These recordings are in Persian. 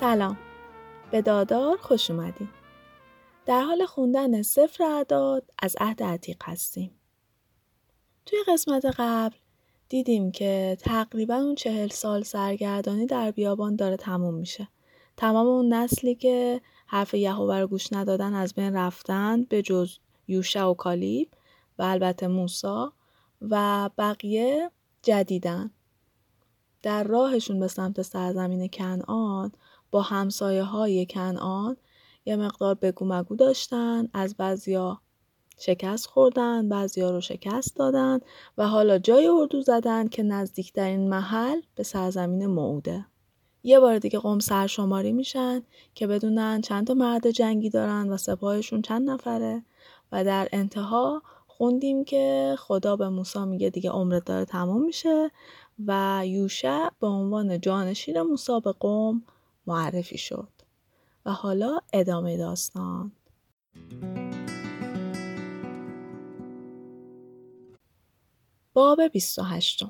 سلام. به دادار خوش اومدین. در حال خوندن سفر اعداد از عهد عتیق هستیم. توی قسمت قبل دیدیم که تقریبا اون چهل سال سرگردانی در بیابان داره تموم میشه. تمام اون نسلی که حرف یهوه رو گوش ندادن از بین رفتن به جز یوشع و کالیب و البته موسا و بقیه جدیدن. در راهشون به سمت سرزمین کنعان با همسایه های کنعان یه مقدار بگو مگو داشتن از بعضیا شکست خوردن بعضیا رو شکست دادن و حالا جای اردو زدن که نزدیکترین محل به سرزمین موعوده. یه بار دیگه قوم سرشماری میشن که بدونن چند تا مرد جنگی دارن و سپاهشون چند نفره و در انتها خوندیم که خدا به موسی میگه دیگه عمرت داره تموم میشه و یوشع به عنوان جانشین موسی به قوم معرفی شد و حالا ادامه داستان باب 28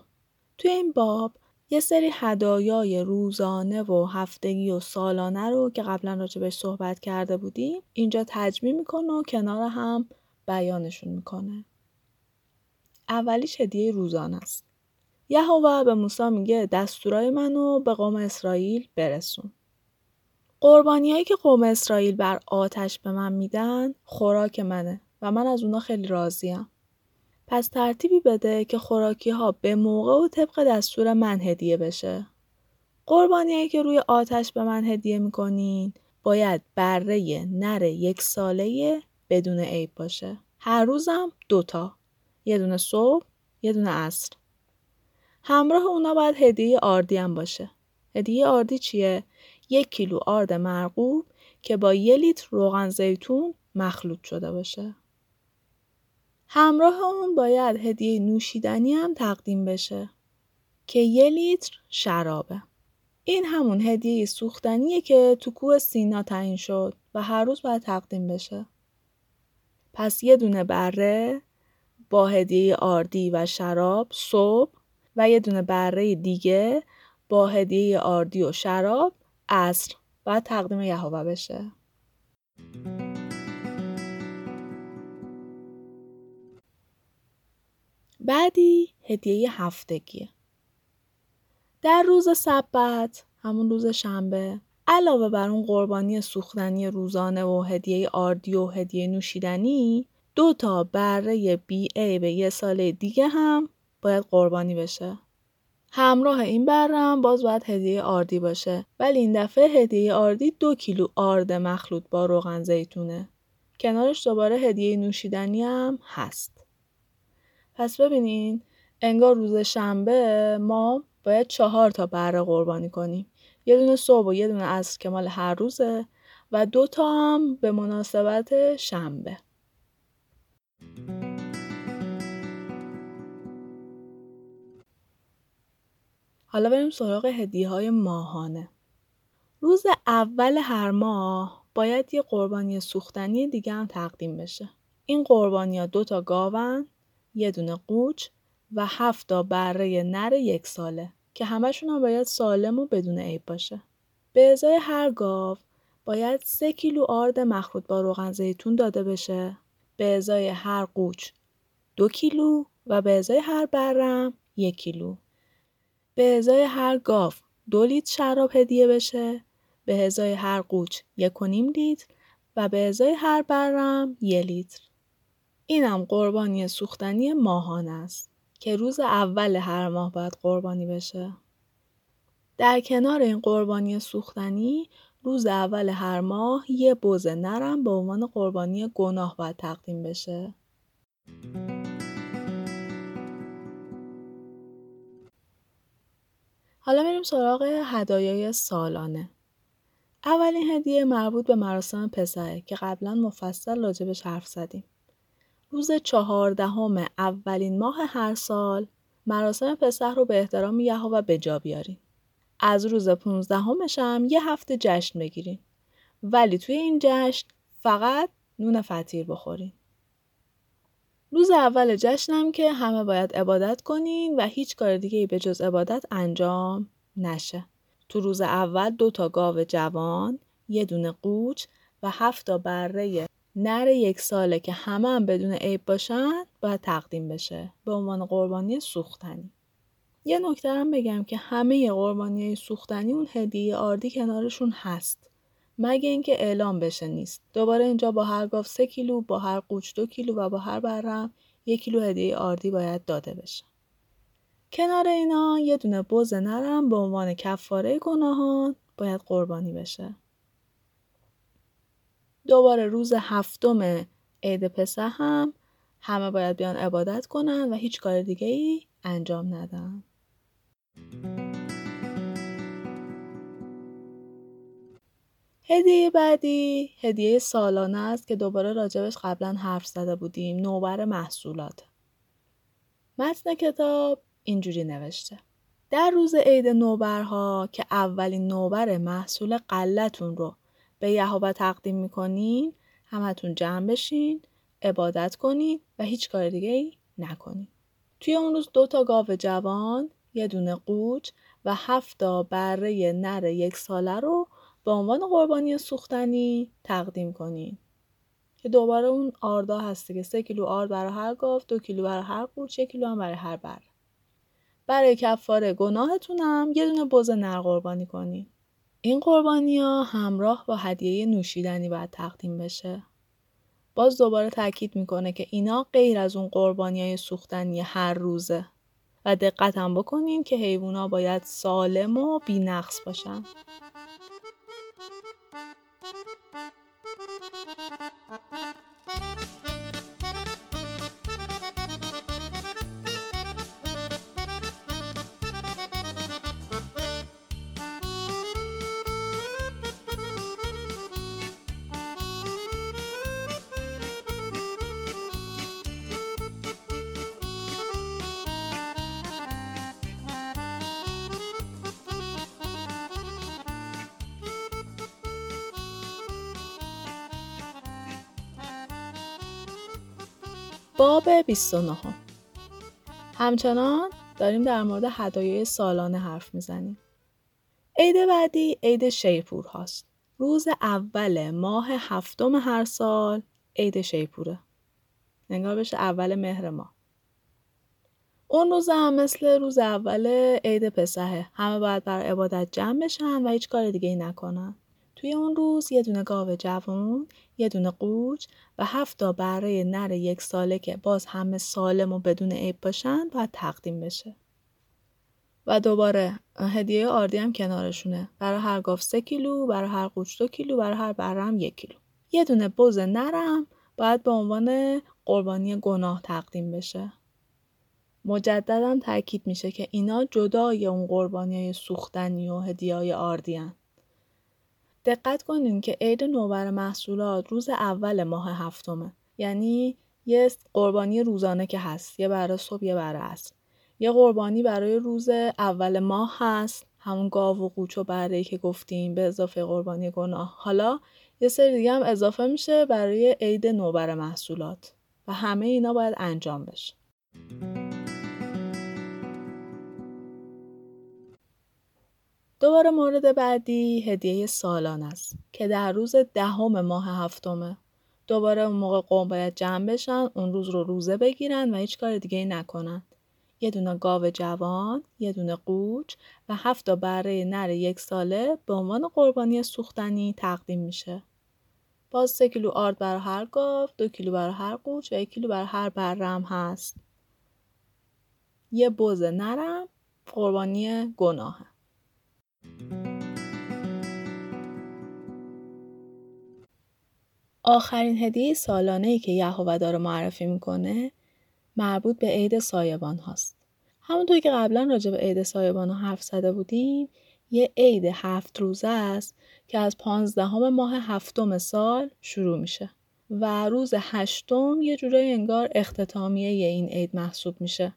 توی این باب یه سری هدایای روزانه و هفتگی و سالانه رو که قبلا راجبش صحبت کرده بودیم اینجا تجمیع می‌کنه و کنار هم بیانشون می‌کنه. اولیش هدیه روزانه است. یهوه به موسی میگه دستورای منو به قوم اسرائیل برسون. قربانیایی که قوم اسرائیل بر آتش به من میدن خوراک منه و من از اونا خیلی راضیم. پس ترتیبی بده که خوراکی ها به موقع و طبق دستور من هدیه بشه. قربانیایی که روی آتش به من هدیه می‌کنین باید بره نر یک ساله بدون عیب باشه. هر روزم دوتا. یه دونه صبح، یه دونه عصر. همراه اونا باید هدیه آردی هم باشه. هدیه آردی چیه؟ یک کیلو آرد مرغوب که با یه لیتر روغن زیتون مخلوط شده باشه. همراه اون باید هدیه نوشیدنی هم تقدیم بشه که یه لیتر شرابه. این همون هدیه سوختنیه که تو کوه سینا تعیین شد و هر روز باید تقدیم بشه. پس یه دونه بره با هدیه آردی و شراب صبح و یه دونه بره دیگه با هدیه آردی و شراب عصر باید تقدیم یهوه بشه. بعدی هدیه هفتگیه. در روز سبت همون روز شنبه علاوه بر اون قربانی سوختنی روزانه و هدیه آردی و هدیه نوشیدنی دو تا بره بی عیب یه سال دیگه هم باید قربانی بشه. همراه این برم باز باید هدیه آردی باشه ولی این دفعه هدیه آردی دو کیلو آرد مخلوط با روغن زیتونه. کنارش دوباره هدیه نوشیدنی هم هست. پس ببینین انگار روز شنبه ما باید چهار تا بره قربانی کنیم. یه دونه صبح و یه دونه عصر که مال هر روزه و دو تا هم به مناسبت شنبه. حالا بریم سراغ هدیه های ماهانه. روز اول هر ماه باید یه قربانی سوختنی دیگه هم تقدیم بشه. این قربانی ها دو تا گاون، یه دونه قوچ و هفت تا بره نر یک ساله که همشون هم باید سالم و بدون عیب باشه. به ازای هر گاو باید سه کیلو آرد مخلوط با روغن زیتون داده بشه. به ازای هر قوچ دو کیلو و به ازای هر برم یک کیلو. به ازای هر گاو دو لیتر شراب هدیه بشه. به ازای هر قوچ یک و نیم لیتر و به ازای هر برم یک لیتر. اینم قربانی سوختنی ماهانه است که روز اول هر ماه باید قربانی بشه. در کنار این قربانی سوختنی روز اول هر ماه یه بز نرم به عنوان قربانی گناه باید تقدیم بشه. حالا میریم سراغ هدایای سالانه. اولین هدیه مربوط به مراسم پسره که قبلا مفصل راجبش حرف زدیم. روز چهاردهم اولین ماه هر سال مراسم پسح رو به احترام یهوه به جا بیارین. از روز پونزدهمش هم یه هفته جشن بگیرین. ولی توی این جشن فقط نون فطیر بخورین. روز اول جشنم که همه باید عبادت کنین و هیچ کار دیگه به جز عبادت انجام نشه. تو روز اول دو تا گاو جوان، یه دونه قوچ و هفت تا بره نر یک ساله که همه هم بدون عیب باشن باید تقدیم بشه به عنوان قربانی سوختنی. یه نکته هم بگم که همه قربانی سوختنی اون هدیه آردی کنارشون هست. مگه اینکه اعلام بشه نیست. دوباره اینجا با هر گاو سه کیلو، با هر قوچ دو کیلو و با هر برم یک کیلو هدیه آردی باید داده بشه. کنار اینا یه دونه بز نرم به عنوان کفاره گناهان باید قربانی بشه. دوباره روز هفتم عید پسح هم همه باید بیان عبادت کنن و هیچ کار دیگه ای انجام ندن. هدیه بعدی. هدیه سالانه است که دوباره راجبش قبلا حرف زده بودیم. نوبر محصولات. متن کتاب اینجوری نوشته. در روز عید نوبرها که اولین نوبر محصول قلتون رو به یهوه تقدیم می‌کنین همتون جمع بشین عبادت کنین و هیچ کار دیگه ای نکنین. توی اون روز دو تا گاو جوان یه دونه قوچ و هفت تا بره نر یک ساله رو به عنوان قربانی سوختنی تقدیم کنین که دوباره اون آردا هسته که سه کیلو آرد برای هر گاو دو کیلو برای هر یک کیلو هم برای هر بره برای کفاره گناهتون هم یه دونه بز نر قربانی کنین این قربانی ها همراه با هدیه نوشیدنی باید تقدیم بشه. باز دوباره تاکید می‌کنه که اینا غیر از اون قربانی های سوختنی هر روزه. و دقت هم بکنین که حیوونا باید سالم و بینقص باشن. باب 29 همچنان داریم در مورد هدایای سالانه حرف می‌زنیم. عید بعدی عید شیپور هاست. روز اول ماه هفتم هر سال عید شیپوره. نگاه بشه اول مهر ماه. اون روز هم مثل روز اول عید پسحه. همه باید بر عبادت جمع بشن و هیچ کار دیگه ای نکنن. توی اون روز یه دونه گاو جوان، یه دونه قوچ و هفت تا بره نر یک ساله که باز همه سالم و بدون عیب باشن باید تقدیم بشه. و دوباره هدیه آردی هم کنارشونه. برای هر گاو سه کیلو، برای هر قوچ دو کیلو، برای هر بره هم یک کیلو. یه دونه بز نرم باید به عنوان قربانی گناه تقدیم بشه. مجددا تاکید میشه که اینا جدای اون قربانی های سوختنی و هدیه های آردی دقت کنین که عید نوبر محصولات روز اول ماه هفتمه. یعنی یه قربانی روزانه که هست یه برای صبح یه برای عصر. یه قربانی برای روز اول ماه هست همون گاو و قوچ و بره که گفتیم به اضافه قربانی گناه. حالا یه سری دیگه هم اضافه میشه برای عید نوبر محصولات و همه اینا باید انجام بشه. دوباره مورد بعدی هدیه سالان است که در روز دهم ماه هفتمه. دوباره اون موقع قوم باید جمع بشن اون روز رو روزه بگیرن و هیچ کار دیگه نکنن. یه دونه گاو جوان، یه دونه قوچ و هفت تا بره نر یک ساله به عنوان قربانی سوختنی تقدیم میشه. باز سه کیلو آرد برای هر گاو، دو کیلو برای هر قوچ و یک کیلو برای هر برم هست. یه بز نرم قربانی گناهه. آخرین هدیه سالانه که یهوه داره معرفی می‌کنه مربوط به عید سایبان هاست. همونطور که قبلا راجع به عید سایبان حرف زده بودیم یه عید هفت روزه است که از پانزدهم ماه هفتم سال شروع میشه و روز هشتم یه جورای انگار اختتامیه این عید محسوب میشه.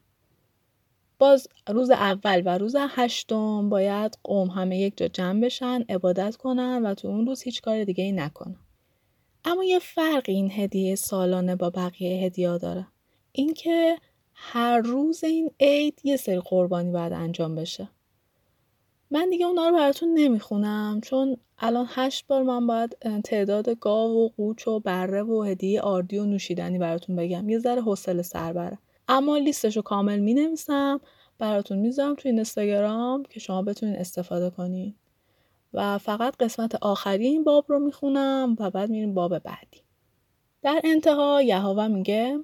باز روز اول و روز هشتم باید قوم همه یک جا جمع بشن عبادت کنن و تو اون روز هیچ کار دیگه ای نکنن. اما یه فرق این هدیه سالانه با بقیه هدیه داره. اینکه هر روز این عید یه سری قربانی باید انجام بشه. من دیگه اونا رو براتون نمی‌خونم چون الان هشت بار من باید تعداد گاو و قوچ و بره و هدیه آردی و نوشیدنی براتون بگم یه ذره حوصله سر بره اما لیستش رو کامل می نویسم براتون می‌ذارم تو اینستاگرام که شما بتونین استفاده کنین و فقط قسمت آخری این باب رو می‌خونم و بعد میریم باب بعدی در انتها یهوه میگه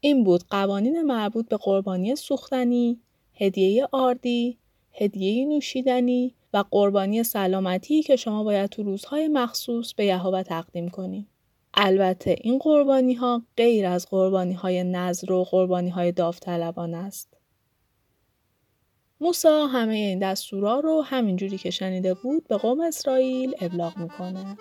این بود قوانین مربوط به قربانی سوختنی هدیه آردی هدیه نوشیدنی و قربانی سلامتی که شما باید تو روزهای مخصوص به یهوه تقدیم کنید. البته این قربانی ها غیر از قربانی های نظر و قربانی های داوطلبان است. موسا همه این دستورا رو همینجوری که شنیده بود به قوم اسرائیل ابلاغ می‌کنه.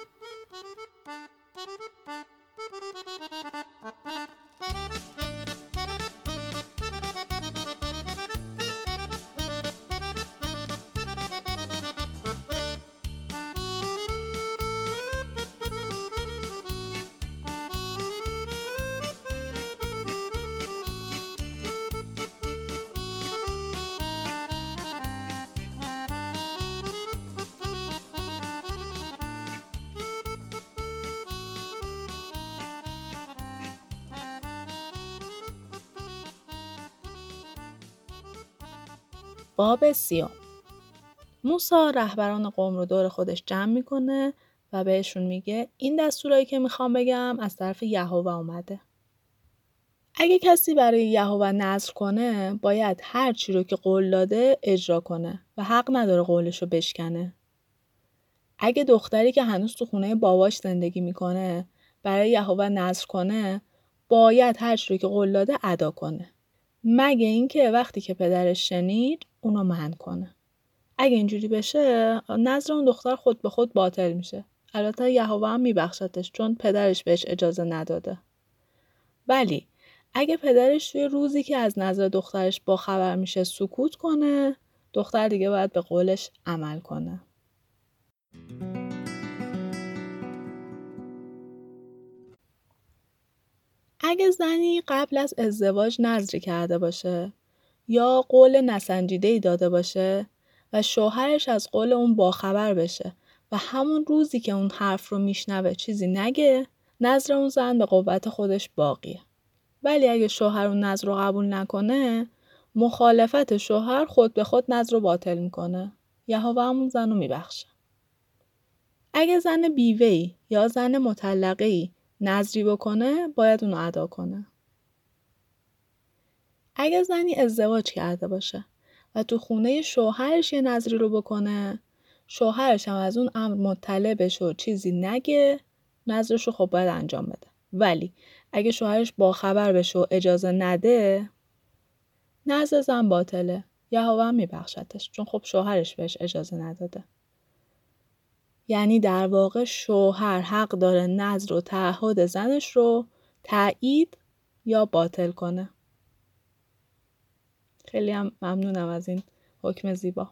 باب سیوم موسا رهبران قوم رو دور خودش جمع می‌کنه و بهشون میگه این دستورایی که می‌خوام بگم از طرف یهوه اومده. اگه کسی برای یهوه نظر کنه باید هر چی رو که قول داده اجرا کنه و حق نداره قولش رو بشکنه. اگه دختری که هنوز تو خونه باباش زندگی می‌کنه برای یهوه نظر کنه باید هر چی رو که قول داده ادا کنه. مگه اینکه وقتی که پدرش شنید اونو من کنه اگه اینجوری بشه نظر اون دختر خود به خود باطل میشه. البته یهوه هم میبخشتش چون پدرش بهش اجازه نداده. ولی اگه پدرش توی روزی که از نظر دخترش با خبر میشه سکوت کنه دختر دیگه باید به قولش عمل کنه. اگه زنی قبل از ازدواج نظری کرده باشه یا قول نسنجیده ای داده باشه و شوهرش از قول اون باخبر بشه و همون روزی که اون حرف رو میشنوه چیزی نگه نظر اون زن به قوت خودش باقیه. ولی اگه شوهر اون نظر رو قبول نکنه مخالفت شوهر خود به خود نظر رو باطل می‌کنه. یهوه همون زن رو میبخشه. اگه زن بیوهی یا زن مطلقه نظری بکنه باید اونو ادا کنه. اگه زنی ازدواج کرده باشه و تو خونه شوهرش یه نظری رو بکنه شوهرش هم از اون امر مطلع بشه و چیزی نگه نظرش رو خب باید انجام بده. ولی اگه شوهرش با خبر بشه و اجازه نده نظر زن باطله. یهوه هم میبخشتش چون خب شوهرش بهش اجازه نداده. یعنی در واقع شوهر حق داره نظر و تعهد زنش رو تایید یا باطل کنه. خیلی هم ممنونم از این حکم زیبا.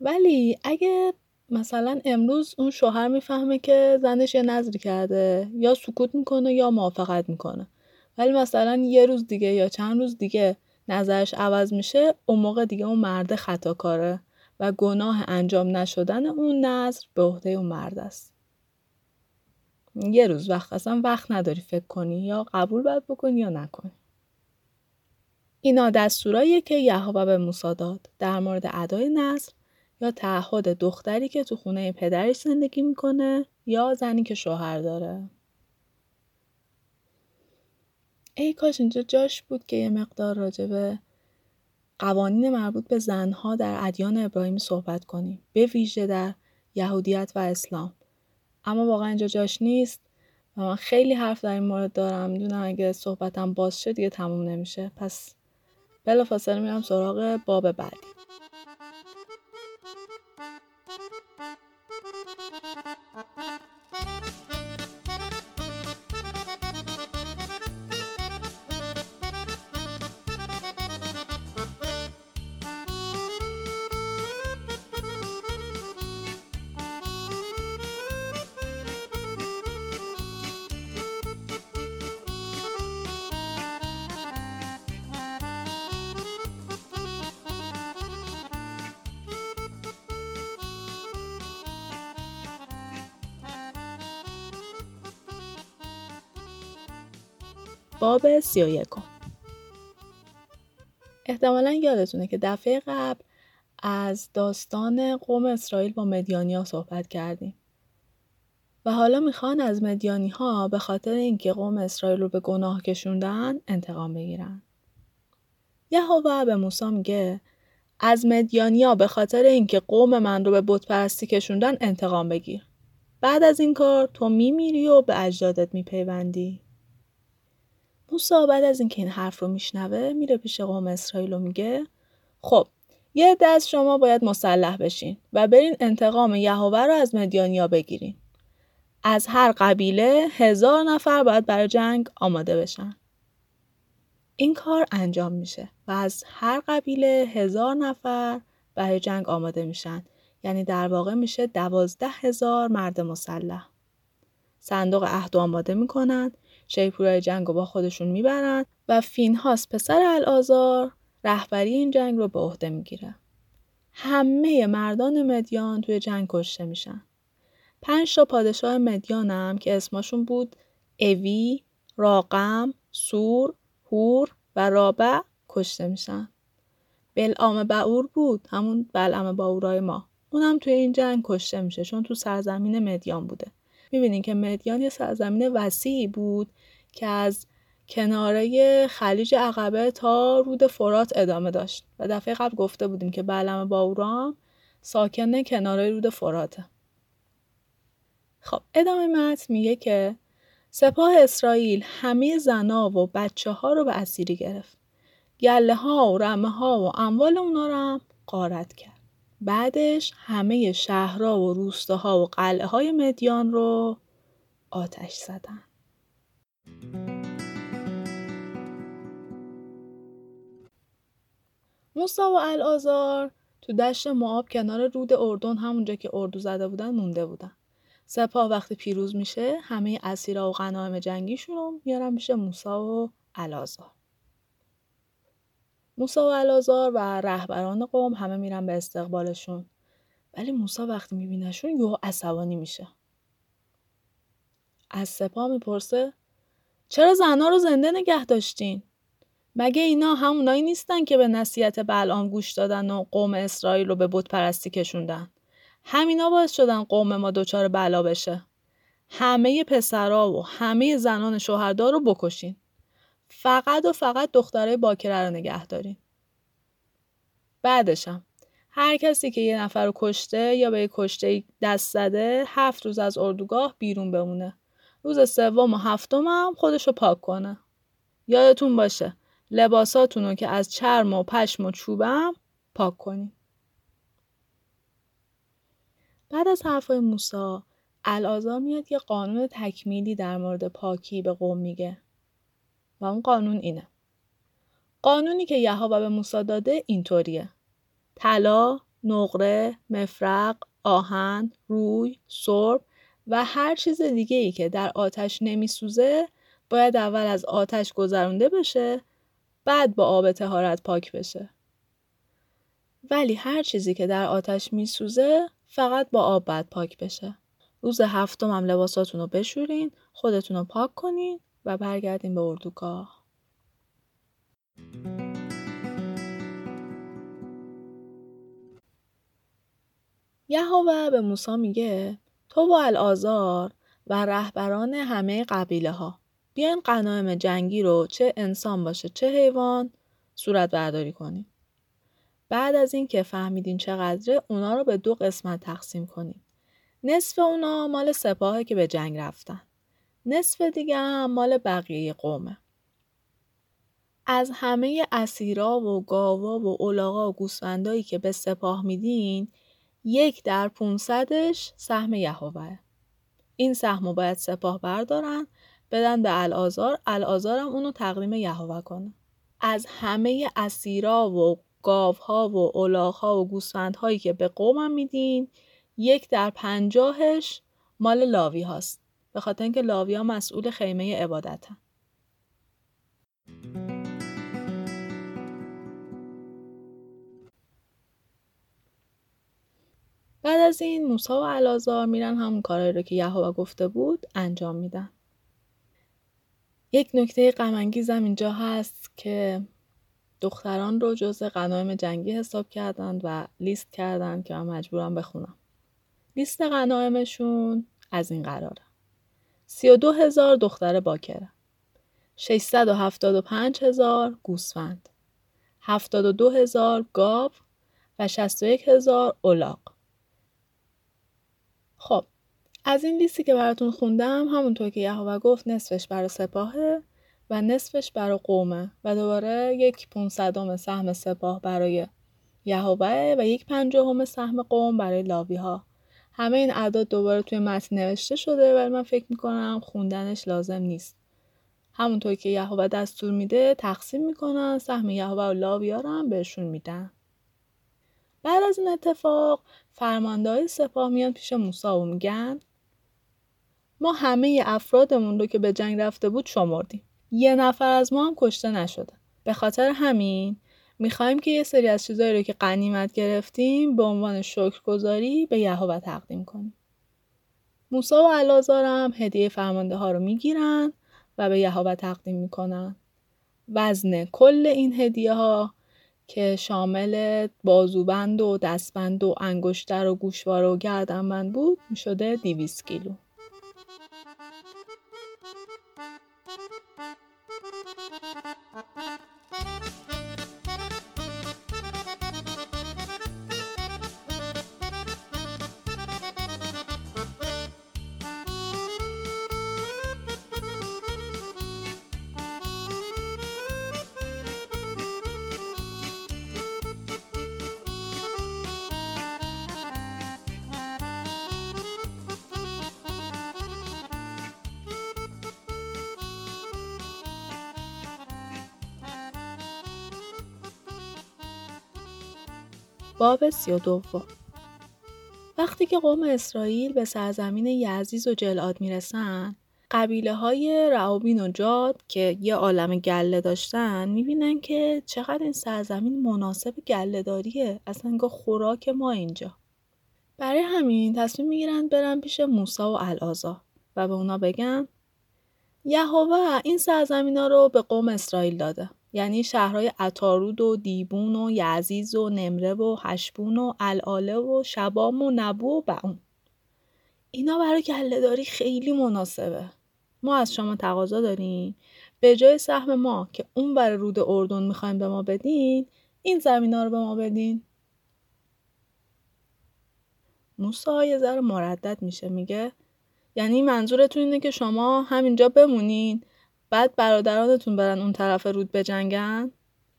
ولی اگه مثلا امروز اون شوهر می‌فهمه که زنش یه نظری کرده یا سکوت می‌کنه یا موافقت می‌کنه. ولی مثلا یه روز دیگه یا چند روز دیگه نظرش عوض میشه اون موقع دیگه اون مرد خطا کاره و گناه انجام نشدن اون نظر به عهده اون مرد است یه روز وقت اصلا وقت نداری فکر کنی یا قبول باید بکنی یا نکنی اینا دستوراییه که یهوه به موسی داد در مورد ادای نظر یا تعهد دختری که تو خونه پدرش زندگی می‌کنه یا زنی که شوهر داره. ای کاش اینجا جاش بود که یه مقدار راجبه قوانین مربوط به زنها در ادیان ابراهیمی صحبت کنیم. به ویژه در یهودیت و اسلام. اما واقعا اینجا جاش نیست. و من خیلی حرف در این مورد دارم. می‌دونم اگه صحبتم باز شد دیگه تموم نمیشه. پس بلافاصله میرم سراغ باب بعدی. باب سی و یکم احتمالا یادتونه که دفعه قبل از داستان قوم اسرائیل با مدیانیا صحبت کردیم. و حالا می‌خوان از مدیانی ها به خاطر اینکه قوم اسرائیل رو به گناه کشوندن انتقام بگیرن. یهوه به موسی میگه از مدیانیا به خاطر اینکه قوم من رو به بت پرستی کشوندن انتقام بگیر. بعد از این کار تو میمیری و به اجدادت میپیوندی. موسی بعد از اینکه این حرف رو میشنوه میره پیش قوم اسرائیل و میگه خب یه از شما باید مسلح بشین و برین انتقام یهوه رو از مدیانیا بگیرین. از هر قبیله هزار نفر باید برای جنگ آماده بشن. این کار انجام میشه و از هر قبیله هزار نفر برای جنگ آماده میشن. یعنی در واقع میشه دوازده هزار مرد مسلح. صندوق عهد آماده می‌کنن، شیپورای جنگ رو با خودشون می‌برن و فینهاس پسر الازار رهبری این جنگ رو به عهده می‌گیره. همه مردان مدیان توی جنگ کشته میشن. پنج تا پادشاه مدیانم که اسمشون بود اوی، راقم، سور، هور و رابع کشته میشن. بلعام بعور بود همون بلعم باورای ما. اونم توی این جنگ کشته میشه چون تو سرزمین مدیان بوده. می‌بینین که مدیان یه سرزمین وسیعی بود که از کناره خلیج عقبه تا رود فرات ادامه داشت و دفعه قبل گفته بودیم که بلعم باورام ساکن کناره رود فراته. خب ادامه متن میگه که سپاه اسرائیل همه زنا و بچه ها رو به اسیری گرفت. گله ها و رمه ها و اموال اونا رو هم قارت کرد. بعدش همه شهرها و روستاها و قلعه های مدیان رو آتش زدن. موسا و الازار تو دشت معاب کنار رود اردن همونجا که اردو زده بودن مونده بودن. سپاه وقتی پیروز میشه همه اسیرا و غنایم جنگیشون رو میارن میشه موسا و الازار موسا و الازار و رهبران قوم همه میرن به استقبالشون ولی موسا وقتی میبینهشون یهو عصبانی میشه از سپاه می‌پرسه چرا زنها رو زنده نگه داشتین مگه اینا همونایی نیستن که به نصیحت بلعام گوش دادن و قوم اسرائیل رو به بت پرستی کشوندن همینا باعث شدن قوم ما دچار بلا بشه. همه پسرا و همه زنان شوهردار رو بکشین. فقط و فقط دخترای باکره رو نگه دارین. بعدشم هر کسی که یه نفر رو کشته یا به یه کشته دست زده هفت روز از اردوگاه بیرون بمونه. روز سوم و هفتم هم خودش رو پاک کنه. یادتون باشه لباساتون رو که از چرم و پشم و چوبم پاک کنین. بعد از حرفای موسا الازار میاد یه قانون تکمیلی در مورد پاکی به قوم میگه و اون قانون اینه. قانونی که یهوه به موسی داده اینطوریه. طلا نقره مفرق آهن روی سرب و هر چیز دیگه ای که در آتش نمیسوزه باید اول از آتش گذرونده بشه بعد با آب تهارت پاک بشه. ولی هر چیزی که در آتش میسوزه فقط با آب بعد پاک بشه. روز هفتم هم لباساتون رو بشورین، خودتون رو پاک کنین و برگردین به اردوگاه. یهوه به موسی میگه تو با الازار و رهبران همه قبیله ها بیاین قنایم جنگی رو چه انسان باشه چه حیوان صورت برداری کنین. بعد از اینکه فهمیدین چقدره اونا رو به دو قسمت تقسیم کنین. نصف اونا مال سپاهه که به جنگ رفتن. نصف دیگه هم مال بقیه قومه. از همه اسیرا و گاوا و اولاغا و گوسفندایی که به سپاه میدین یک در پونصدش سهم یهوه این سهم باید سپاه بردارن بدن به الازار الازار هم اونو تقدیم یهوه کنه. از همه اسیرا و گاوها و الاغها و گوسفندهایی که به قومم میدین یک در پنجاهش مال لاوی هاست. به خاطر اینکه لاوی ها مسئول خیمه عبادتن بعد از این موسا و علازار میرن همون کارهایی رو که یهوه گفته بود انجام میدن یک نکته غمانگیزم اینجا هست که دختران رو جز غنایم جنگی حساب کردند و لیست کردند که من مجبورم بخونم. لیست غنایمشون از این قراره. 32 هزار دختر باکره. 675 هزار گوسفند. 72 هزار گاو و 61 هزار اولاق. خب از این لیستی که براتون خوندم همونطور که یهوه گفت نصفش برای سپاهه و نصفش برای قومه و دوباره یک پونصدم سهم سپاه برای یهوه و یک پنجاهم سهم قوم برای لاوی ها همه این اعداد دوباره توی متن نوشته شده ولی من فکر می‌کنم خوندنش لازم نیست. همونطور که یهوه دستور میده تقسیم می‌کنن سهم یهوه و لاوی ها رو هم بهشون میدن. بعد از این اتفاق فرمانده های سپاه میان پیش موسا و میگن ما همه افرادمون رو که به جنگ رفته بود شمردیم. یه نفر از ما هم کشته نشده. به خاطر همین می‌خوایم که یه سری از چیزایی رو که قنیمت گرفتیم به عنوان شکرگزاری به یهوه تقدیم کنیم. موسا و الازار هم هدیه فرمانده ها رو می‌گیرن و به یهوه تقدیم می‌کنن. وزن کل این هدیه ها که شامل بازوبند و دستبند و انگشتر و گوشواره و گردنبند بود می‌شده 200 کیلو. باب سی و دوم وقتی که قوم اسرائیل به سرزمین یعزیز و جلعاد می‌رسن قبیله های رعوبین و جاد که یه عالم گله داشتن می‌بینن که چقدر این سرزمین مناسب گله داریه اصلا انگار خوراک ما اینجا. برای همین تصمیم می‌گیرن برن پیش موسا و الازا و به اونا بگن یهوه این سرزمین ها رو به قوم اسرائیل داده. یعنی شهرهای اتارود و دیبون و یعزیز و نمره و هشبون و الاله و شبام و نبو و بعون. اینا برای گلهداری خیلی مناسبه. ما از شما تقاضا داریم. به جای سهم ما که اون برای رود اردن می‌خوایم به ما بدین این زمین ها رو به ما بدین. موسا یه ذره مردد میشه میگه. یعنی منظورتون اینه که شما همینجا بمونین. بعد برادرانتون برن اون طرف رود بجنگن؟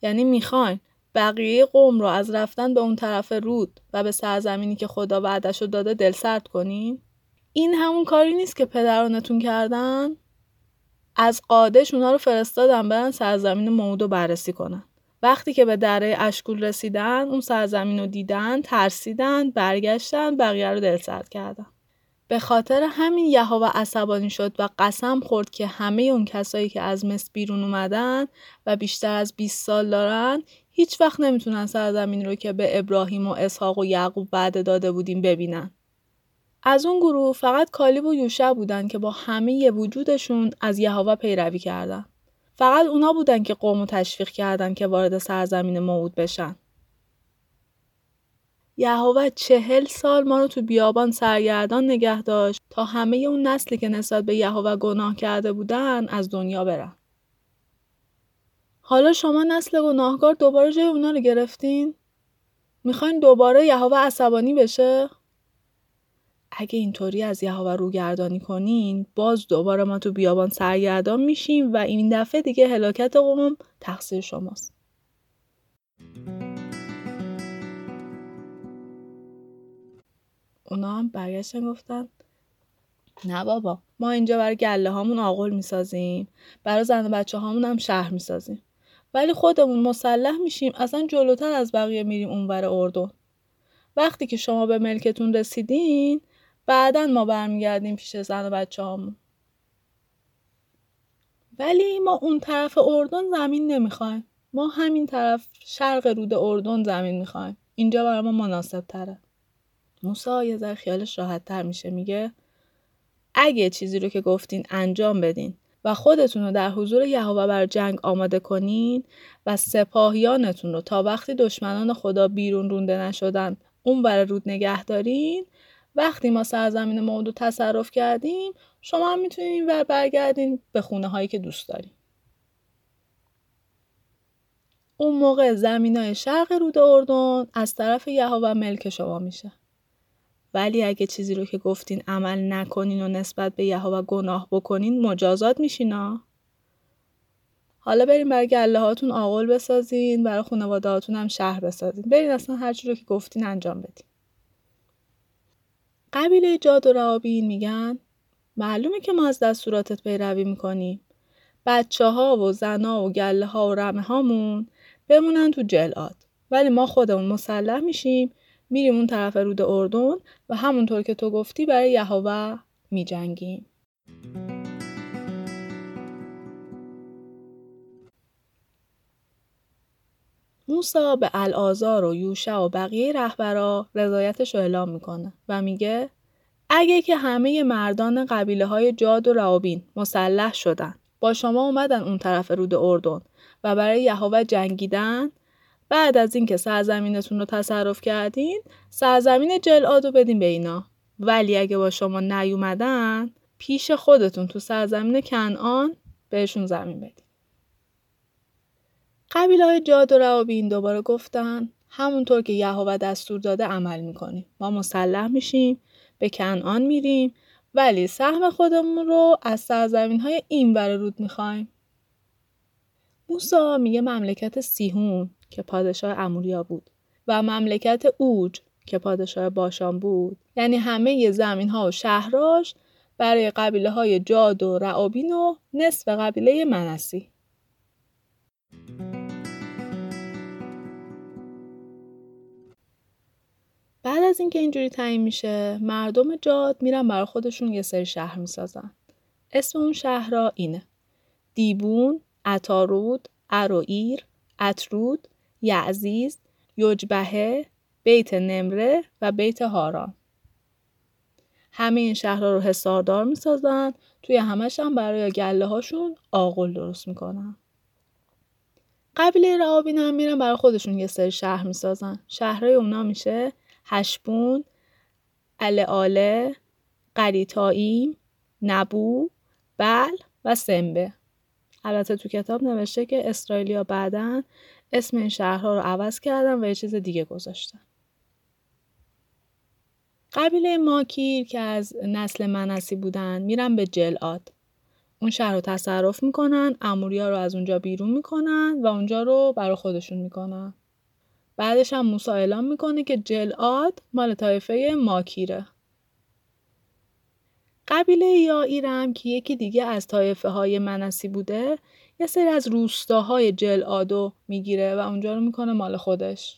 یعنی می‌خواین بقیه قوم رو از رفتن به اون طرف رود و به سرزمینی که خدا وعدش رو داده دل سرد کنین؟ این همون کاری نیست که پدرانتون کردن؟ از قادش اونا رو فرستادن برن سرزمین موعود رو بررسی کنن. وقتی که به دره اشکول رسیدن اون سرزمین رو دیدن ترسیدن برگشتن بقیه رو دل سرد کردن. به خاطر همین یهوه عصبانی شد و قسم خورد که همه اون کسایی که از مصر بیرون اومدن و بیشتر از 20 سال دارن هیچ وقت نمی‌تونن سرزمین رو که به ابراهیم و اسحاق و یعقوب بعد داده بودیم ببینن. از اون گروه فقط کالیب و یوشع بودن که با همه وجودشون از یهوه پیروی کردن. فقط اونا بودن که قوم تشویق کردن که وارد سرزمین موعود بشن. یهوه چهل سال ما رو تو بیابان سرگردان نگه داشت تا همه اون نسلی که نسبت به یهوه گناه کرده بودن از دنیا برن. حالا شما نسل گناهکار دوباره جای اونا رو گرفتین؟ می‌خواین دوباره یهوه عصبانی بشه؟ اگه اینطوری از یهوه روگردانی کنین باز دوباره ما تو بیابان سرگردان میشیم و این دفعه دیگه هلاکت قوم تقصیر شماست. اونا هم برگشتن گفتن نه بابا ما اینجا برای گله هامون آقل می‌سازیم برای زن و بچه هامون هم شهر می‌سازیم. ولی خودمون مسلح میشیم اصلا جلوتر از بقیه میریم اونور اردن. وقتی که شما به ملکتون رسیدین بعدا ما برمیگردیم پیش زن و بچه هامون. ولی ما اون طرف اردن زمین نمی‌خوایم. ما همین طرف شرق رود اردن زمین می‌خوایم. اینجا برای ما مناسب تره موسا یه ذره خیالش راحت تر میشه میگه اگه چیزی رو که گفتین انجام بدین و خودتون رو در حضور یهوه بر جنگ آماده کنین و سپاهیانتون رو تا وقتی دشمنان خدا بیرون رونده نشدن اون بر رود نگه دارین وقتی ما سرزمین موضوع تصرف کردیم شما هم می‌تونین ور برگردین به خونه هایی که دوست دارین. اون موقع زمین های شرق رود اردن از طرف یهوه ملک شما میشه. ولی اگه چیزی رو که گفتین عمل نکنین و نسبت به یهوه گناه بکنین مجازات میشینا حالا بریم برای گله هاتون آقل بسازین برای خانواده هاتون هم شهر بسازین. برین اصلا هر رو که گفتین انجام بدین. قبیله جاد و روابین میگن معلومه که ما از دستوراتت پیروی می‌کنیم. بچه ها و زنا و گله ها و رمه هامون بمونن تو جلاد ولی ما خودمون مسلح میشیم میریم اون طرف رود اردن و همونطور که تو گفتی برای یهوه میجنگیم. موسا به الازار و یوشع و بقیه رهبرا رضایتش رو اعلام می‌کنه و میگه اگه که همه مردان قبیله های جاد و روابین مسلح شدن با شما اومدن اون طرف رود اردن و برای یهوه جنگیدن بعد از اینکه سرزمینتون رو تصرف کردین سرزمین جلعاد رو بدین به اینا. ولی اگه با شما نیومدن پیش خودتون تو سرزمین کنعان بهشون زمین بدین. قبیله های جاد و روابین دوباره گفتن همونطور که یهوه دستور داده عمل می‌کنیم. ما مسلح میشیم به کنعان میریم ولی سهم خودمون رو از سرزمین های این بر رود می‌خوایم. موسا میگه مملکت سیهون. که پادشاه اموریا بود و مملکت اوج که پادشاه باشان بود. یعنی همه زمین ها و شهراش برای قبیله های جاد و رعابین و نصف قبیله منسی. بعد از اینکه اینجوری تعیین میشه مردم جاد میرن برای خودشون یه سری شهر می‌سازن. اسم اون شهرها اینه دیبون اتارود اروئیر اترود یعزیز یوجبهه بیت نمره و بیت هاران همه این شهرها رو حساردار می‌سازن. توی همش هم برای گله هاشون آقل درست می‌کنن. قبیله روابین هم میرن برای خودشون یه سری شهر می‌سازن. شهرهای اونا میشه هشبون آله قریتاییم نبو بل و سمبه. البته تو کتاب نوشته که اسرائیلیا بعدا اسم این شهرها رو عوض کردن و یه چیز دیگه گذاشتن قبیله ماکیر که از نسل منسی بودن میرن به جلعاد. اون شهر رو تصرف می‌کنن اموریا رو از اونجا بیرون می‌کنن و اونجا رو برای خودشون می‌کنن. بعدش هم موسی اعلام می‌کنه که جلعاد مال طایفه ماکیره قبیله یا ایرم که یکی دیگه از طایفه های منسی بوده یه سری از روستاهای جلعادو می‌گیره و اونجا رو می‌کنه مال خودش.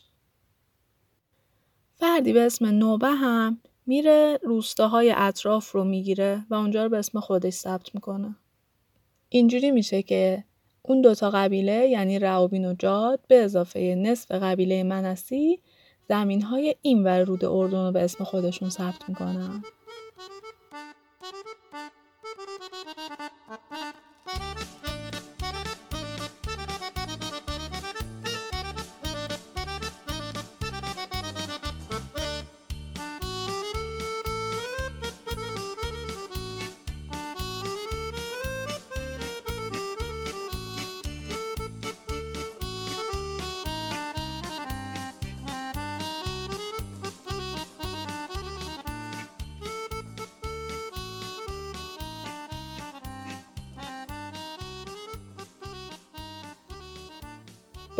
فردی به اسم نوبه هم میره روستاهای اطراف رو می‌گیره و اونجا رو به اسم خودش ثبت می‌کنه. اینجوری میشه که اون دوتا قبیله یعنی رعوبین و جاد به اضافه نصف قبیله منسی زمین های این ور رود اردن رو به اسم خودشون ثبت می‌کنن.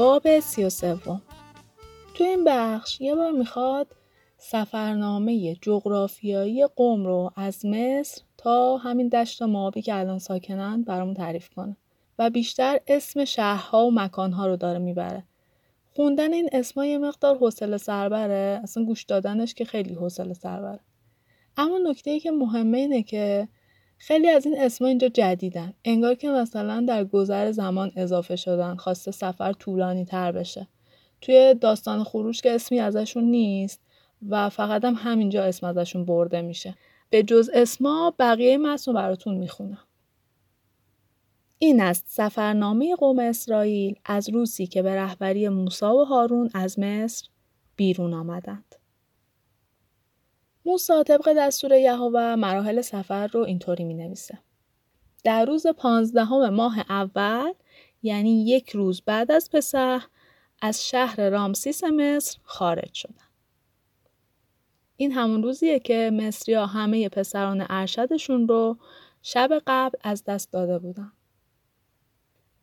باب سی و سوم. تو این بخش یه بار می‌خواد سفرنامه جغرافیایی قوم رو از مصر تا همین دشت مابی که الان ساکنن برامون تعریف کنه و بیشتر اسم شهرها و مکانها رو داره می‌بره. خوندن این اسما یه مقدار حوصله سربره اصلا گوش دادنش که خیلی حوصله سربره. اما نکته ای که مهمه اینه که خیلی از این اسما اینجا جدیدن. انگار که مثلا در گذر زمان اضافه شدن. خواسته سفر طولانی تر بشه. توی داستان خروش که اسمی ازشون نیست و فقط هم همینجا اسم ازشون برده میشه. به جز اسما بقیه متن براتون می‌خونم. این است سفرنامه قوم اسرائیل از روزی که به رهبری موسی و هارون از مصر بیرون آمدند. موسی طبق دستور یهوه مراحل سفر رو اینطوری می نویسه. در روز پانزدهم ماه اول یعنی یک روز بعد از پسح از شهر رامسیس مصر خارج شدن. این همون روزیه که مصریا همه پسران ارشدشون رو شب قبل از دست داده بودن.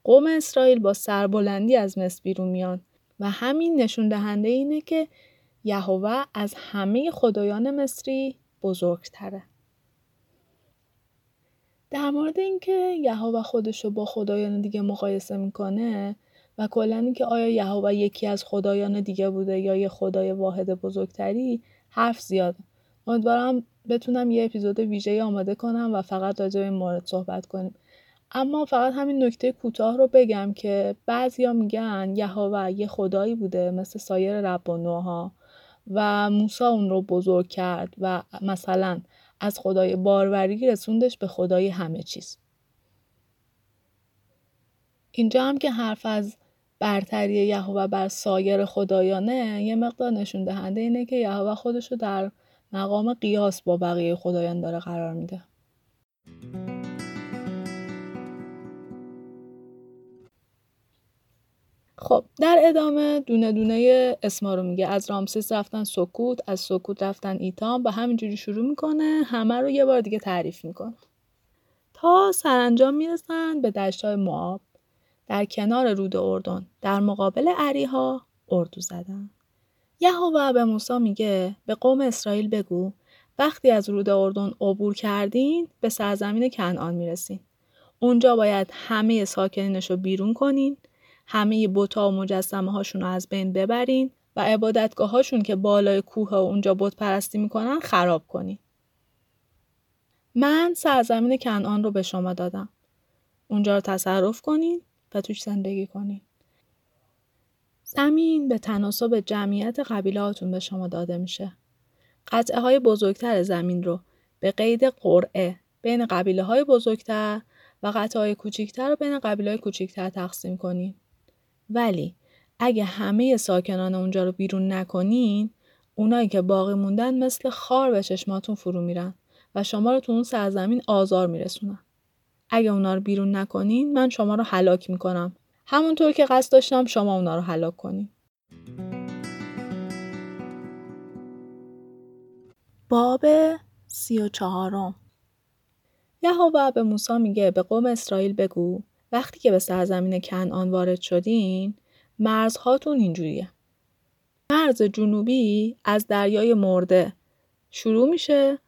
قوم اسرائیل با سربلندی از مصر بیرون میان و همین نشون دهنده اینه که یهوه از همه خدایان مصری بزرگتره. در مورد اینکه یهوه خودش رو با خدایان دیگه مقایسه می‌کنه و کلا اینکه آیا یهوه یکی از خدایان دیگه بوده یا یه خدای واحد بزرگتری حرف زیاده. امیدوارم بتونم یه اپیزود ویژه آماده کنم و فقط راجع به این مورد صحبت کنیم. اما فقط همین نکته کوتاه رو بگم که بعضیا میگن یهوه یه خدایی بوده مثل سایر ربانوها موسی اون رو بزرگ کرد و مثلا از خدای باروری رسوندش به خدای همه چیز. اینجا هم که حرف از برتری یهوه بر سایر خدایانه یه مقدار نشون دهنده اینه که یهوه خودش رو در مقام قیاس با بقیه خدایان داره قرار میده. خب در ادامه دونه دونه اسما رو میگه. از رامسیس رفتن سکوت از سکوت رفتن ایتام و همینجوری شروع می‌کنه. همه رو یه بار دیگه تعریف می‌کنه. تا سرانجام می‌رسن به دشتای معاب. در کنار رود اردن در مقابل عریها اردو زدن. یهوه به موسی میگه به قوم اسرائیل بگو وقتی از رود اردن عبور کردین به سرزمین کنعان می‌رسین. اونجا باید همه ساکنینش رو بیرون کنین. همه بوتا و مجسمه هاشون رو از بین ببرین و عبادتگاه هاشون که بالای کوه و اونجا بت پرستی می‌کنن خراب کنین. من سرزمین کنعان رو به شما دادم. اونجا رو تصرف کنین و توش زندگی کنین. زمین به تناسب جمعیت قبیلهاتون به شما داده میشه. قطعه های بزرگتر زمین رو به قید قرعه بین قبیله های بزرگتر و قطعه های کوچیکتر رو بین قبیله های کوچیکتر تقسیم کنین. ولی اگه همه ساکنان اونجا رو بیرون نکنین اونایی که باقی موندن مثل خار به چشماتون فرو میرن و شما رو تو اون سرزمین آزار میرسونن. اگه اونا رو بیرون نکنین من شما رو هلاک می‌کنم. همونطور که قصد داشتم شما اونا رو هلاک کنین. باب سی و چهارم یهوه به موسی میگه به قوم اسرائیل بگو وقتی که به سرزمین کنعان وارد شدین مرزهاتون اینجوریه. مرز جنوبی از دریای مرده شروع میشه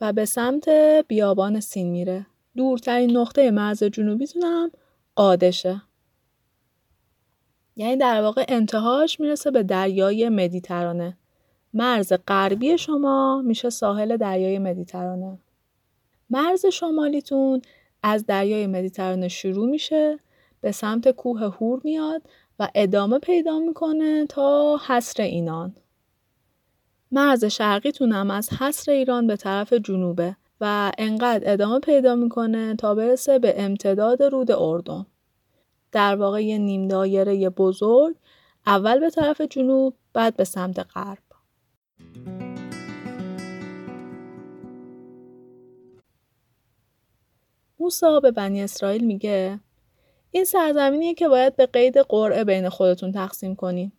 و به سمت بیابان سین میره. دورترین نقطه مرز جنوبیتونم قادشه. یعنی در واقع انتهاش می‌رسه به دریای مدیترانه. مرز غربی شما میشه ساحل دریای مدیترانه. مرز شمالیتون از دریای مدیترانه شروع میشه به سمت کوه هور میاد و ادامه پیدا می‌کنه تا حصر اینان. مرز شرقیتون هم از حصر ایران به طرف جنوبه و انقدر ادامه پیدا می‌کنه تا برسه به امتداد رود اردن. در واقع یه نیم دایره بزرگ اول به طرف جنوب بعد به سمت غرب. موسا به بنی اسرائیل میگه این سرزمینیه که باید به قید قرعه بین خودتون تقسیم کنین.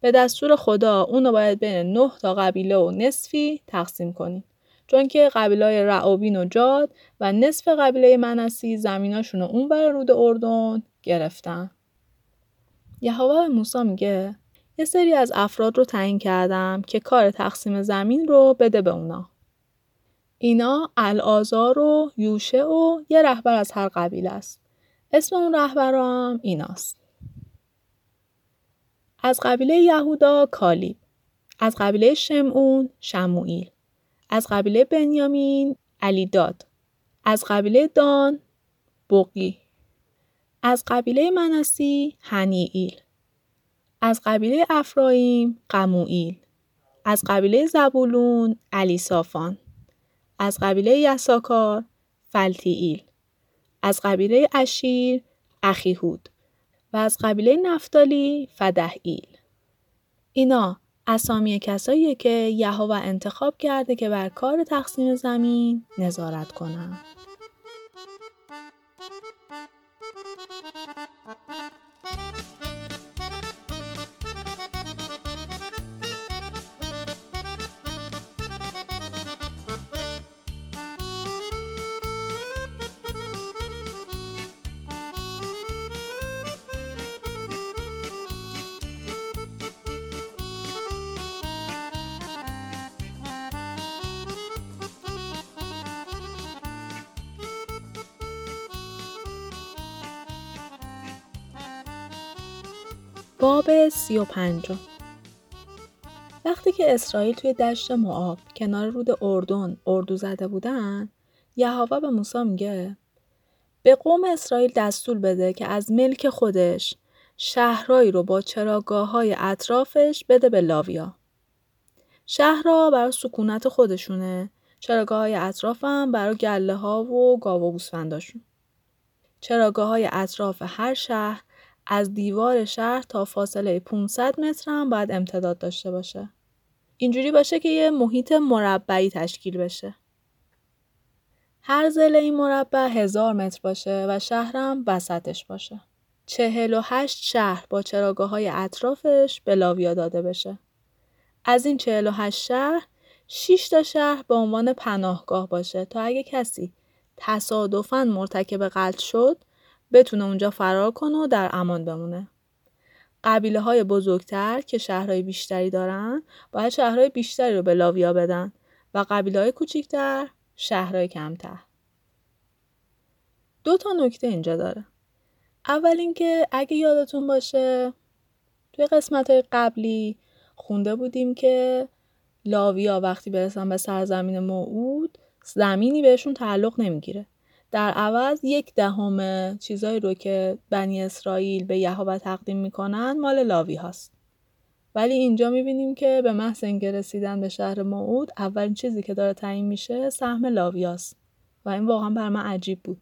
به دستور خدا اونو باید بین نه تا قبیله و نصفی تقسیم کنین. چون که قبیله رعابین و جاد و نصف قبیله منسی زمیناشون اون رود اردن گرفتن. یهوه به موسی میگه یه سری از افراد رو تعیین کردم که کار تقسیم زمین رو بده به اونا. اینا الازار و یوشه و یه رهبر از هر قبیله است. اسم اون رهبرام ایناست. از قبیله یهودا کالیب. از قبیله شمعون شموئیل. از قبیله بنیامین علیداد. از قبیله دان بقی. از قبیله منسی هنیئیل. از قبیله افرایم قموئیل. از قبیله زبولون علی صافان. از قبیله یساکار فلتیئیل از قبیله اشیر اخیهود و از قبیله نفتالی فدهیل. اینا اسامی کساییه که یهوه انتخاب کرده که بر کار تقسیم زمین نظارت کنند. سی و پنجم وقتی که اسرائیل توی دشت معاب کنار رود اردن اردو زده بودن یهوه به موسی میگه به قوم اسرائیل دستور بده که از ملک خودش شهرهایی رو با چراگاه های اطرافش بده به لاویا. شهرها برای سکونت خودشونه چراگاه های اطراف هم برای گله ها و گاو و گوسفنداشون. چراگاه های اطراف هر شهر از دیوار شهر تا فاصله 500 متر هم باید امتداد داشته باشه. اینجوری باشه که یه محیط مربعی تشکیل بشه. هر زل این مربع هزار متر باشه و شهرم وسطش باشه. چهل و هشت شهر با چراگاه های اطرافش به لاویا داده بشه. از این چهل و هشت شهر 6 تا شهر به عنوان پناهگاه باشه تا اگه کسی تصادفاً مرتکب قتل شد بتونه اونجا فرار کنه و در امان بمونه. قبیله های بزرگتر که شهرهای بیشتری دارن باید شهرهای بیشتری رو به لاویا بدن و قبیله های کوچیکتر شهرهای کمتر. دو تا نکته اینجا داره. اول اینکه اگه یادتون باشه توی قسمت های قبلی خونده بودیم که لاویا وقتی برسن به سرزمین موعود زمینی بهشون تعلق نمی‌گیره در عوض یک دهم چیزایی رو که بنی اسرائیل به یهوه تقدیم می‌کنن مال لاوی هاست. ولی اینجا می‌بینیم که به محض اینکه رسیدن به شهر موعود اولین چیزی که داره تعیین میشه سهم لاویاست و این واقعا بر من عجیب بود.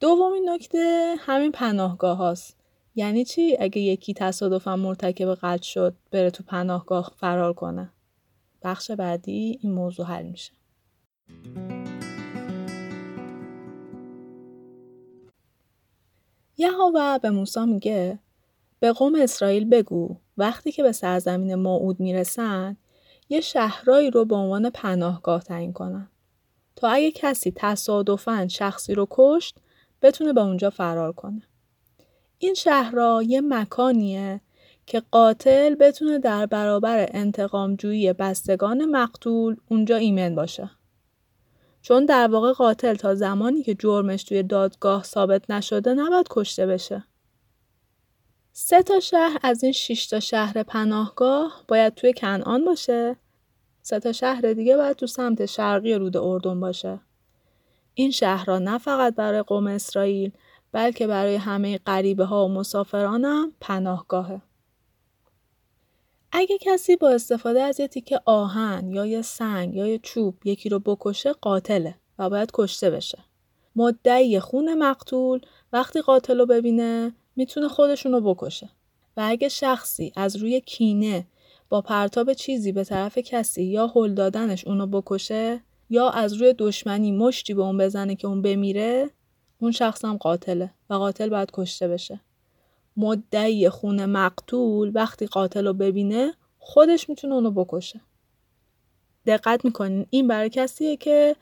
دومین نکته همین پناهگاه هاست. یعنی چی اگه یکی تصادفا مرتکب قتل شد بره تو پناهگاه فرار کنه؟ بخش بعدی این موضوع حل میشه. یهوه به موسی میگه به قوم اسرائیل بگو وقتی که به سرزمین موعود می‌رسن یه شهرایی رو به عنوان پناهگاه تعیین کنن تا اگه کسی تصادفاً شخصی رو کشت بتونه به اونجا فرار کنه. این شهرها یه مکانیه که قاتل بتونه در برابر انتقامجویی بستگان مقتول اونجا ایمن باشه. چون در واقع قاتل تا زمانی که جرمش توی دادگاه ثابت نشده نباید کشته بشه. سه تا شهر از این شش تا شهر پناهگاه باید توی کنعان باشه. سه تا شهر دیگه باید تو سمت شرقی رود اردن باشه. این شهرها نه فقط برای قوم اسرائیل بلکه برای همه غریبه ها و مسافرانم پناهگاهه. اگه کسی با استفاده از یه تیکه آهن یا یه سنگ یا یه چوب یکی رو بکشه قاتله و باید کشته بشه. مدعی خون مقتول وقتی قاتل رو ببینه می‌تونه خودشون رو بکشه. و اگه شخصی از روی کینه با پرتاب چیزی به طرف کسی یا هل دادنش اونو بکشه یا از روی دشمنی مشتی به اون بزنه که اون بمیره اون شخص هم قاتله و قاتل باید کشته بشه. مدعی خون مقتول وقتی قاتل رو ببینه خودش می‌تونه اونو بکشه. دقت می‌کنین این برای کسیه که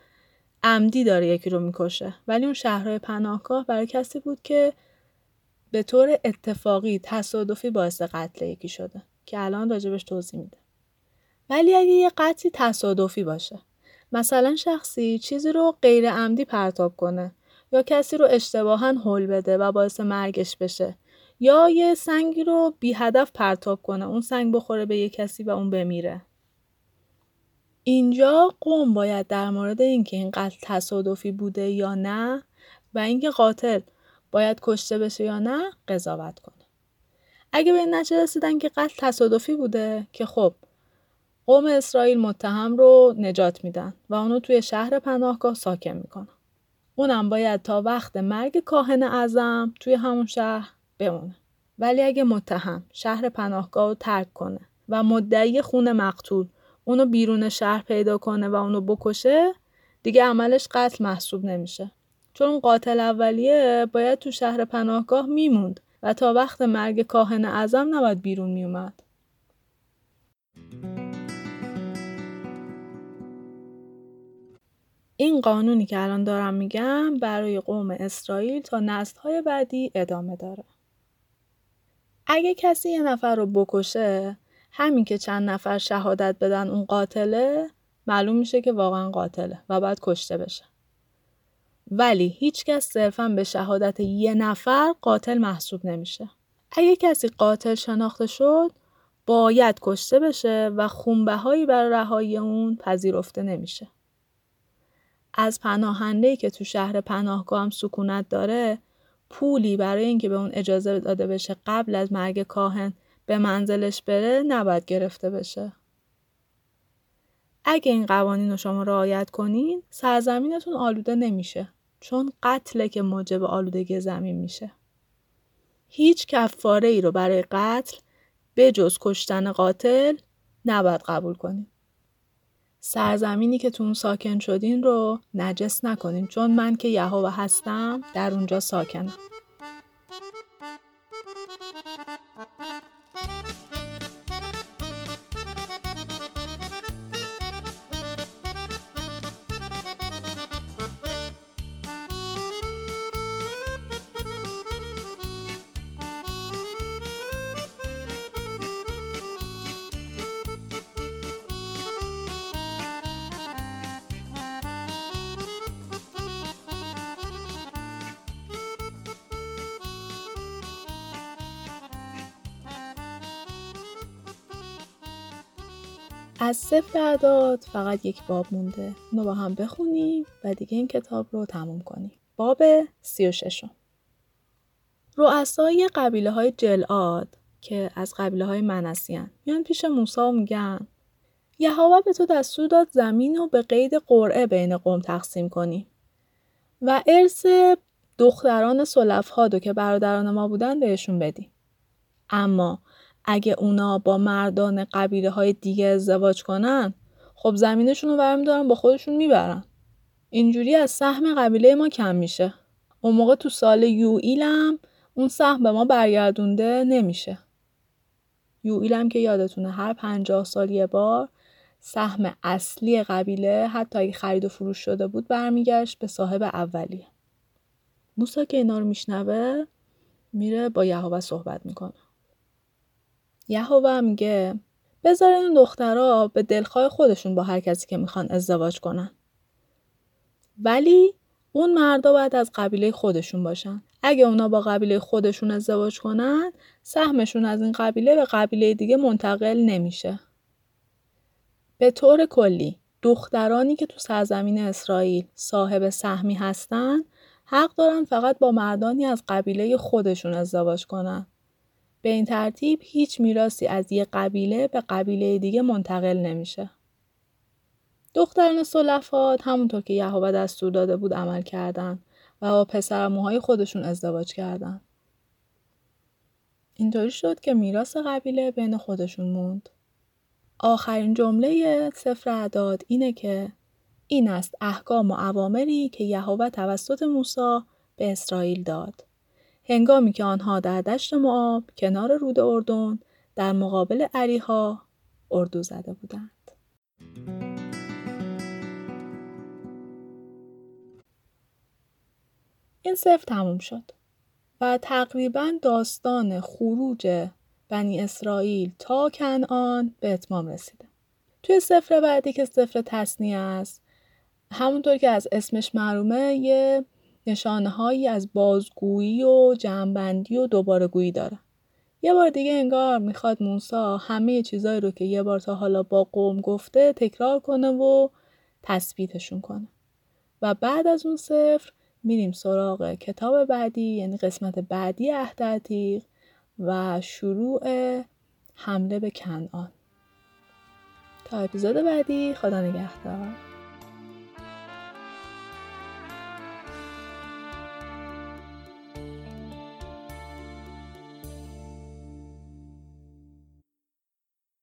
عمدی داره یکی رو می‌کشه ولی اون شهرهای پناهگاه برای کسی بود که به طور اتفاقی تصادفی باعث قتل یکی شده که الان راجبش توضیح میده. ولی اگه یه قتلی تصادفی باشه مثلا شخصی چیزی رو غیر عمدی پرتاب کنه یا کسی رو اشتباها حل بده و باعث مرگش بشه یا یه سنگی رو بی هدف پرتاب کنه اون سنگ بخوره به یه کسی و اون بمیره. اینجا قوم باید در مورد اینکه این قتل تصادفی بوده یا نه و اینکه قاتل باید کشته بشه یا نه قضاوت کنه. اگه به این نتیجه رسیدن که قتل تصادفی بوده که خب قوم اسرائیل متهم رو نجات میدن و اونو توی شهر پناهگاه ساکن می‌کنن. اونم باید تا وقت مرگ کاهن اعظم توی همون شهر بمونه ولی اگه متهم شهر پناهگاه رو ترک کنه و مدعی خون مقتول اونو بیرون شهر پیدا کنه و اونو بکشه دیگه عملش قتل محسوب نمیشه. چون قاتل اولیه باید تو شهر پناهگاه میموند و تا وقت مرگ کاهن اعظم نباید بیرون میومد این قانونی که الان دارم میگم برای قوم اسرائیل تا نسلهای بعدی ادامه داره. اگه کسی یه نفر رو بکشه همین که چند نفر شهادت بدن اون قاتله معلوم میشه که واقعا قاتله و باید کشته بشه. ولی هیچکس صرفا به شهادت یه نفر قاتل محسوب نمیشه. اگه کسی قاتل شناخته شد باید کشته بشه و خونبهایی برای رهایی اون پذیرفته نمیشه. از پناهنده که تو شهر پناهگاه هم سکونت داره پولی برای اینکه به اون اجازه داده بشه قبل از مرگ کاهن به منزلش بره نباید گرفته بشه. اگه این قوانین رو شما رعایت کنین سرزمینتون آلوده نمیشه چون قتله که موجب آلودگی زمین میشه. هیچ کفاره ای رو برای قتل به جز کشتن قاتل نباید قبول کنید. سرزمینی که تو اون ساکن شدین رو نجس نکنین چون من که یهوه هستم در اونجا ساکنم. از صفر اعداد فقط یک باب مونده. اونو با هم بخونیم و دیگه این کتاب رو تموم کنیم. باب سی و ششم. رؤسای قبیله های جلعاد که از قبیله های منسیان میان پیش موسا و میگن یهوه به تو دستور داد زمین رو به قید قرعه بین قوم تقسیم کنی و ارث دختران سلفهادو که برادران ما بودن بهشون بدی. اما اگه اونا با مردان قبیله های دیگه ازدواج کنن خب زمینشون رو برمی دارن با خودشون می‌برن. اینجوری از سهم قبیله ما کم میشه. اون موقع تو سال یوئیلم اون سهم به ما برگردونده نمیشه. یوئیلم که یادتونه هر پنجاه سال یه بار سهم اصلی قبیله حتی اگه خرید و فروش شده بود برمیگشت به صاحب اولیه. موسا که اینا رو میشنوه میره با یهوه صحبت می‌کنه. یهوه میگه بذارین این دخترها به دلخواه خودشون با هر کسی که می‌خوان ازدواج کنن. ولی اون مردا باید از قبیله خودشون باشن. اگه اونا با قبیله خودشون ازدواج کنن، سهمشون از این قبیله به قبیله دیگه منتقل نمیشه. به طور کلی، دخترانی که تو سرزمین اسرائیل صاحب سهمی هستن، حق دارن فقط با مردانی از قبیله خودشون ازدواج کنن. به این ترتیب هیچ میراسی از یک قبیله به قبیله دیگه منتقل نمیشه. دختران سلفات همونطور که یهوه دستور داده بود عمل کردن و با پسر موهای خودشون ازدواج کردن. اینطوری شد که میراث قبیله بین خودشون موند. آخرین جمله سفر اعداد اینه که این است احکام و عوامری که یهوه توسط موسی به اسرائیل داد. هنگامی که آنها در دشت معاب کنار رود اردن در مقابل عریها اردو زده بودند. این صفر تموم شد و تقریبا داستان خروج بنی اسرائیل تا کنعان به اتمام رسیده. توی سفر بعدی که سفر تصنیه است همونطور که از اسمش معلومه یه نشانه هایی از بازگویی و جمعبندی و دوباره گویی داره. یه بار دیگه انگار می‌خواد موسا همه چیزایی رو که یه بار تا حالا با قوم گفته تکرار کنه و تثبیتشون کنه. و بعد از اون سفر میریم سراغ کتاب بعدی یعنی قسمت بعدی عهد و شروع حمله به کنعان تا اپیزود بعدی خدا نگهدار